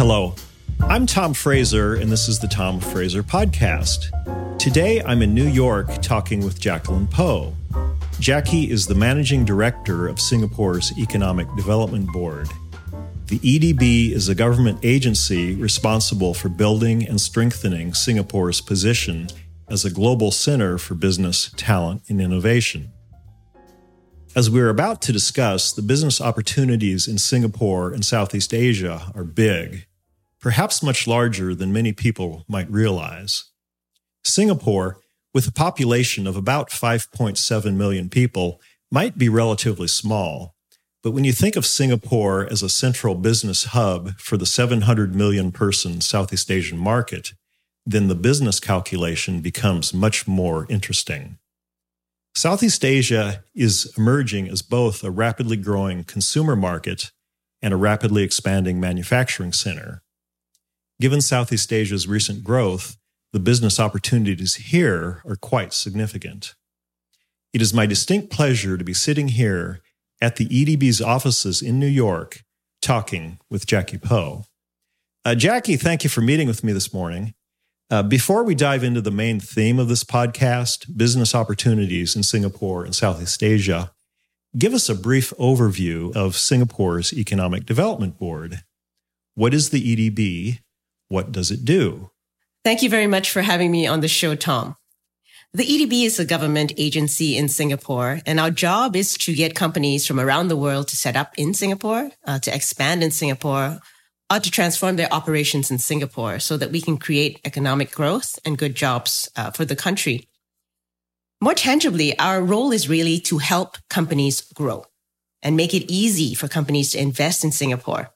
Hello, I'm Tom Fraser, and this is the Tom Fraser Podcast. Today, I'm in New York talking with Jacqueline Poh. Jackie is the managing director of Singapore's Economic Development Board. The EDB is a government agency responsible for building and strengthening Singapore's position as a global center for business, talent, and innovation. As we're about to discuss, the business opportunities in Singapore and Southeast Asia are big, perhaps much larger than many people might realize. Singapore, with a population of about 5.7 million people, might be relatively small, but when you think of Singapore as a central business hub for the 700 million person Southeast Asian market, then the business calculation becomes much more interesting. Southeast Asia is emerging as both a rapidly growing consumer market and a rapidly expanding manufacturing center. Given Southeast Asia's recent growth, the business opportunities here are quite significant. It is my distinct pleasure to be sitting here at the EDB's offices in New York talking with Jackie Poh. Uh, Jackie, thank you for meeting with me this morning. Uh, before we dive into the main theme of this podcast, business opportunities in Singapore and Southeast Asia, give us a brief overview of Singapore's Economic Development Board. What is the EDB? What does it do? Thank you very much for having me on the show, Tom. The EDB is a government agency in Singapore, and our job is to get companies from around the world to set up in Singapore, uh, to expand in Singapore, or to transform their operations in Singapore so that we can create economic growth and good jobs uh, for the country. More tangibly, our role is really to help companies grow and make it easy for companies to invest in Singapore.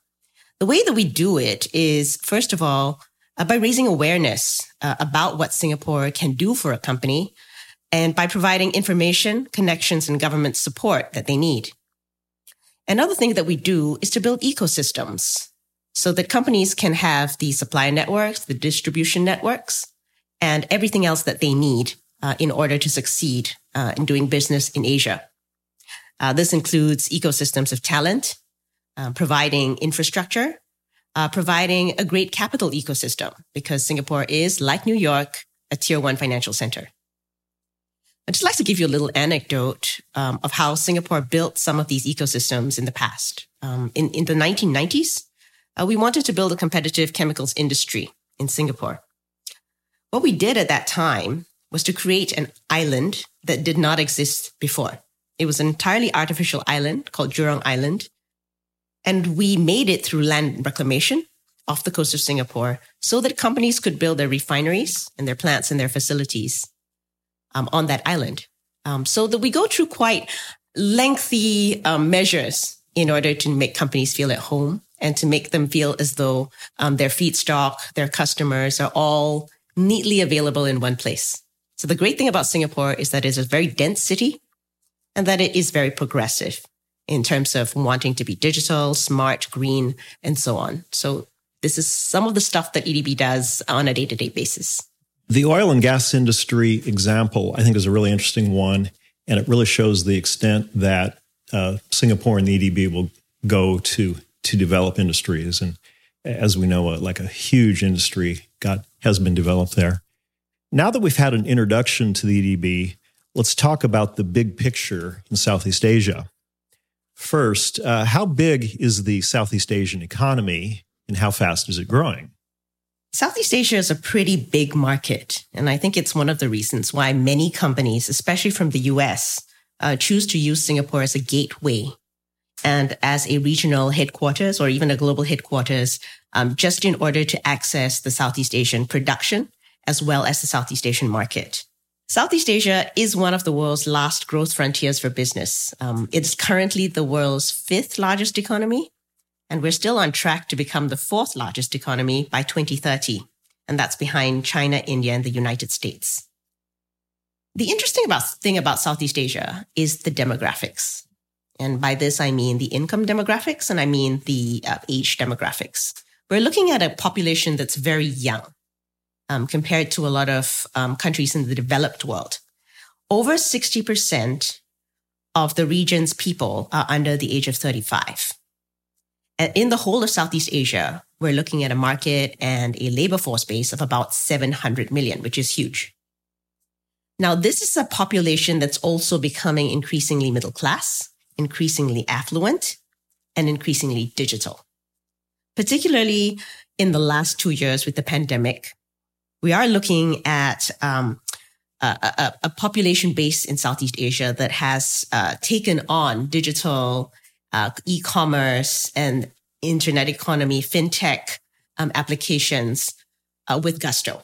The way that we do it is, first of all, uh, by raising awareness uh, about what Singapore can do for a company and by providing information, connections, and government support that they need. Another thing that we do is to build ecosystems so that companies can have the supply networks, the distribution networks, and everything else that they need uh, in order to succeed uh, in doing business in Asia. Uh, this includes ecosystems of talent, uh, providing infrastructure, uh, providing a great capital ecosystem because Singapore is, like New York, a tier one financial center. I'd just like to give you a little anecdote um, of how Singapore built some of these ecosystems in the past. Um, in, in the 1990s, uh, we wanted to build a competitive chemicals industry in Singapore. What we did at that time was to create an island that did not exist before. It was an entirely artificial island called Jurong Island and we made it through land reclamation off the coast of Singapore so that companies could build their refineries and their plants and their facilities um, on that island. Um, so that we go through quite lengthy um, measures in order to make companies feel at home and to make them feel as though um, their feedstock, their customers are all neatly available in one place. So the great thing about Singapore is that it's a very dense city and that it is very progressive in terms of wanting to be digital, smart, green, and so on. So this is some of the stuff that EDB does on a day to day basis. The oil and gas industry example, I think, is a really interesting one. And it really shows the extent that uh, Singapore and the EDB will go to to develop industries. And as we know, uh, like a huge industry got has been developed there. Now that we've had an introduction to the EDB, let's talk about the big picture in Southeast Asia. First, uh, how big is the Southeast Asian economy and how fast is it growing? Southeast Asia is a pretty big market. And I think it's one of the reasons why many companies, especially from the US, uh, choose to use Singapore as a gateway and as a regional headquarters or even a global headquarters, um, just in order to access the Southeast Asian production as well as the Southeast Asian market. Southeast Asia is one of the world's last growth frontiers for business. Um, it's currently the world's fifth largest economy, and we're still on track to become the fourth largest economy by 2030. And that's behind China, India, and the United States. The interesting about, thing about Southeast Asia is the demographics. And by this, I mean the income demographics and I mean the uh, age demographics. We're looking at a population that's very young um, compared to a lot of um, countries in the developed world. Over 60% of the region's people are under the age of 35. And in the whole of Southeast Asia, we're looking at a market and a labor force base of about 700 million, which is huge. Now, this is a population that's also becoming increasingly middle class, increasingly affluent, and increasingly digital. Particularly in the last two years with the pandemic, we are looking at um, a, a, population base in Southeast Asia that has uh, taken on digital uh, e-commerce and internet economy, fintech um, applications uh, with gusto.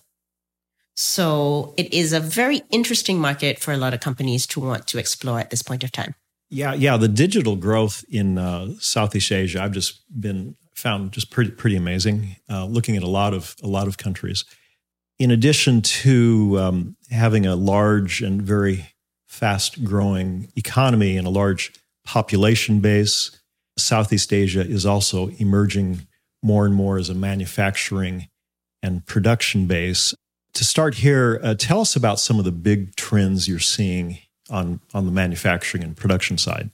So it is a very interesting market for a lot of companies to want to explore at this point of time. Yeah, yeah. The digital growth in uh, Southeast Asia, I've just been found just pretty pretty amazing. Uh, looking at a lot of a lot of countries, in addition to um, having a large and very fast growing economy and a large population base, Southeast Asia is also emerging more and more as a manufacturing and production base. To start here, uh, tell us about some of the big trends you're seeing on, on the manufacturing and production side.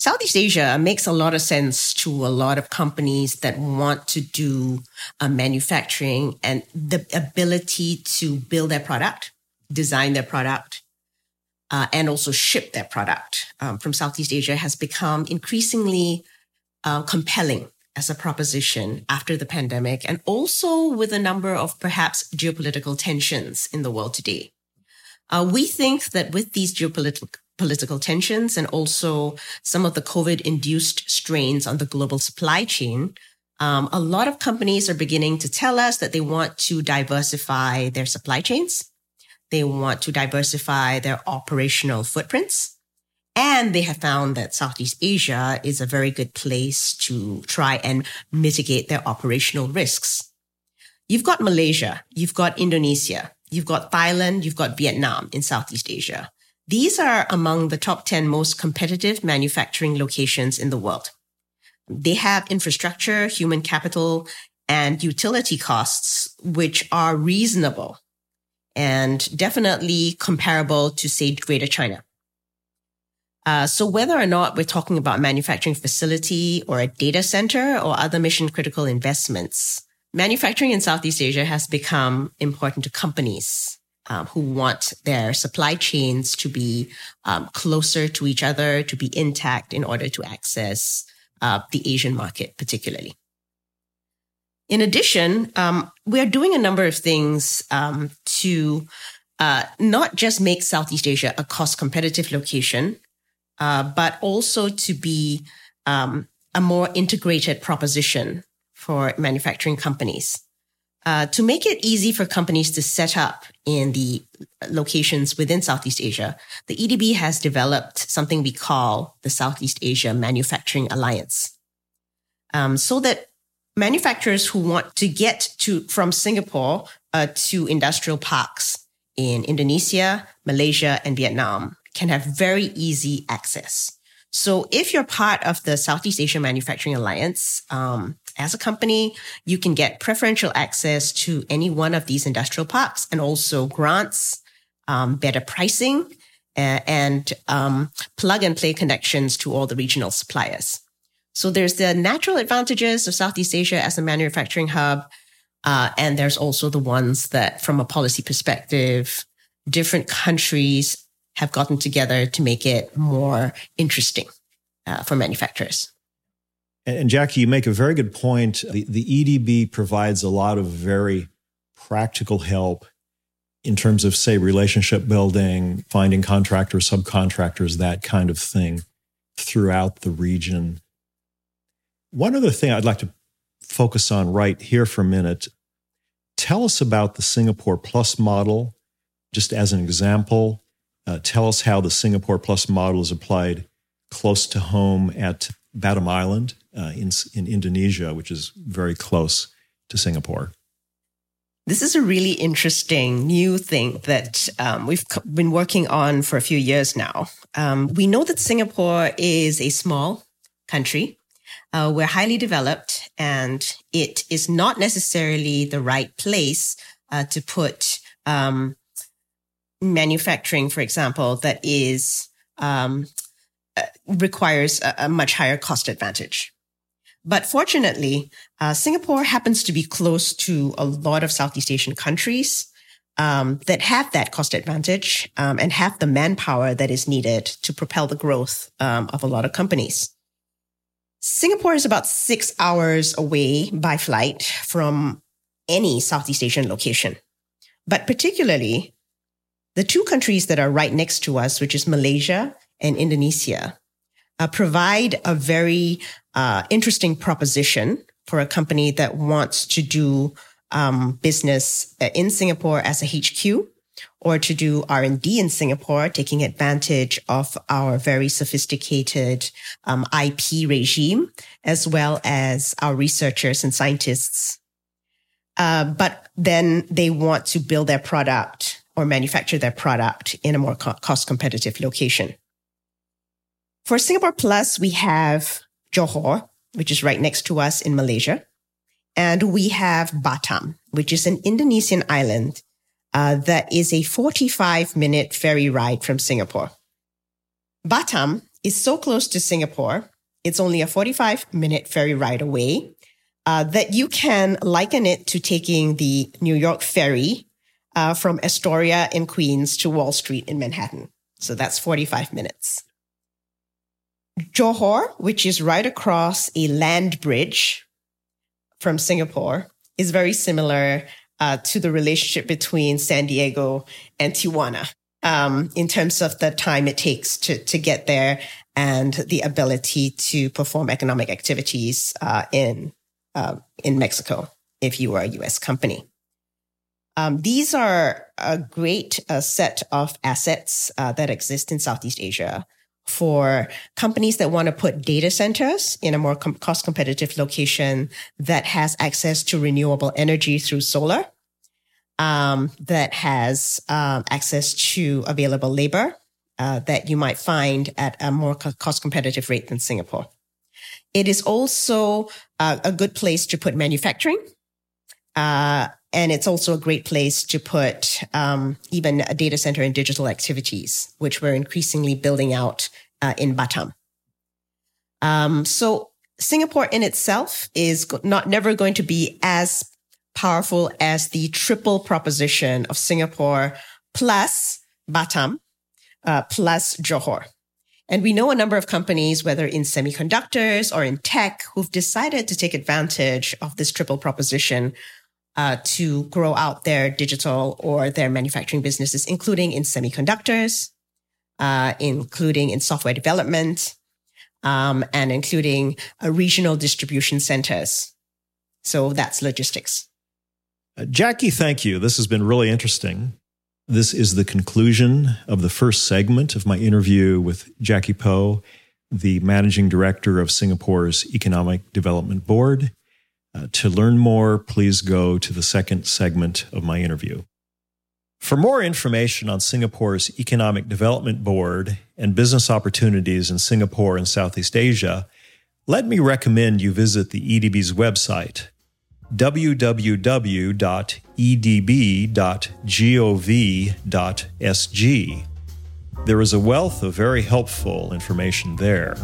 Southeast Asia makes a lot of sense to a lot of companies that want to do uh, manufacturing and the ability to build their product, design their product, uh, and also ship their product um, from Southeast Asia has become increasingly uh, compelling as a proposition after the pandemic and also with a number of perhaps geopolitical tensions in the world today. Uh, we think that with these geopolitical political tensions and also some of the COVID induced strains on the global supply chain, um, a lot of companies are beginning to tell us that they want to diversify their supply chains they want to diversify their operational footprints. And they have found that Southeast Asia is a very good place to try and mitigate their operational risks. You've got Malaysia, you've got Indonesia, you've got Thailand, you've got Vietnam in Southeast Asia. These are among the top 10 most competitive manufacturing locations in the world. They have infrastructure, human capital, and utility costs, which are reasonable and definitely comparable to, say, Greater China. Uh, so whether or not we're talking about manufacturing facility or a data center or other mission critical investments, manufacturing in Southeast Asia has become important to companies um, who want their supply chains to be um, closer to each other, to be intact in order to access uh, the Asian market, particularly. In addition, um, we are doing a number of things um, to uh, not just make Southeast Asia a cost competitive location, uh, but also to be um, a more integrated proposition for manufacturing companies. Uh, to make it easy for companies to set up in the locations within Southeast Asia, the EDB has developed something we call the Southeast Asia Manufacturing Alliance. Um, so that manufacturers who want to get to from Singapore uh, to industrial parks in Indonesia, Malaysia, and Vietnam can have very easy access. So if you're part of the Southeast Asia Manufacturing Alliance, um, as a company, you can get preferential access to any one of these industrial parks and also grants, um, better pricing, uh, and um, plug and play connections to all the regional suppliers. So there's the natural advantages of Southeast Asia as a manufacturing hub. Uh, and there's also the ones that, from a policy perspective, different countries have gotten together to make it more interesting uh, for manufacturers. And, Jackie, you make a very good point. The, the EDB provides a lot of very practical help in terms of, say, relationship building, finding contractors, subcontractors, that kind of thing throughout the region. One other thing I'd like to focus on right here for a minute. Tell us about the Singapore Plus model, just as an example. Uh, tell us how the Singapore Plus model is applied close to home at Batam Island uh, in, in Indonesia, which is very close to Singapore. This is a really interesting new thing that um, we've been working on for a few years now. Um, we know that Singapore is a small country uh, we're highly developed and it is not necessarily the right place uh, to put um, manufacturing, for example, that is um, requires a, a much higher cost advantage. But fortunately, uh, Singapore happens to be close to a lot of Southeast Asian countries um, that have that cost advantage um, and have the manpower that is needed to propel the growth um, of a lot of companies. Singapore is about six hours away by flight from any Southeast Asian location. But particularly, the two countries that are right next to us, which is Malaysia and Indonesia, uh, provide a very uh, interesting proposition for a company that wants to do um, business in Singapore as a HQ or to do R&D in Singapore, taking advantage of our very sophisticated um, IP regime, as well as our researchers and scientists. Uh, but then they want to build their product or manufacture their product in a more co- cost competitive location. For Singapore Plus, we have Johor, which is right next to us in Malaysia. And we have Batam, which is an Indonesian island uh, that is a 45 minute ferry ride from Singapore. Batam is so close to Singapore, it's only a 45 minute ferry ride away, uh, that you can liken it to taking the New York ferry uh, from Astoria in Queens to Wall Street in Manhattan. So that's 45 minutes. Johor, which is right across a land bridge from Singapore is very similar uh, to the relationship between San Diego and Tijuana um, in terms of the time it takes to, to get there and the ability to perform economic activities uh, in, uh, in Mexico if you are a US company. Um, these are a great uh, set of assets uh, that exist in Southeast Asia for companies that want to put data centers in a more com- cost competitive location that has access to renewable energy through solar, um, that has um, access to available labor uh, that you might find at a more co- cost competitive rate than Singapore. It is also uh, a good place to put manufacturing. Uh, and it's also a great place to put um, even a data center and digital activities, which we're increasingly building out uh, in Batam. Um, so Singapore in itself is not never going to be as powerful as the triple proposition of Singapore plus Batam uh, plus Johor. And we know a number of companies, whether in semiconductors or in tech, who've decided to take advantage of this triple proposition uh, to grow out their digital or their manufacturing businesses, including in semiconductors, uh, including in software development, um, and including uh, regional distribution centers. So that's logistics. Uh, Jackie, thank you. This has been really interesting. This is the conclusion of the first segment of my interview with Jackie Poh, the managing director of Singapore's Economic Development Board. Uh, to learn more, please go to the second segment of my interview. For more information on Singapore's Economic Development Board and business opportunities in Singapore and Southeast Asia, let me recommend you visit the EDB's website, www.edb.gov.sg. There is a wealth of very helpful information there.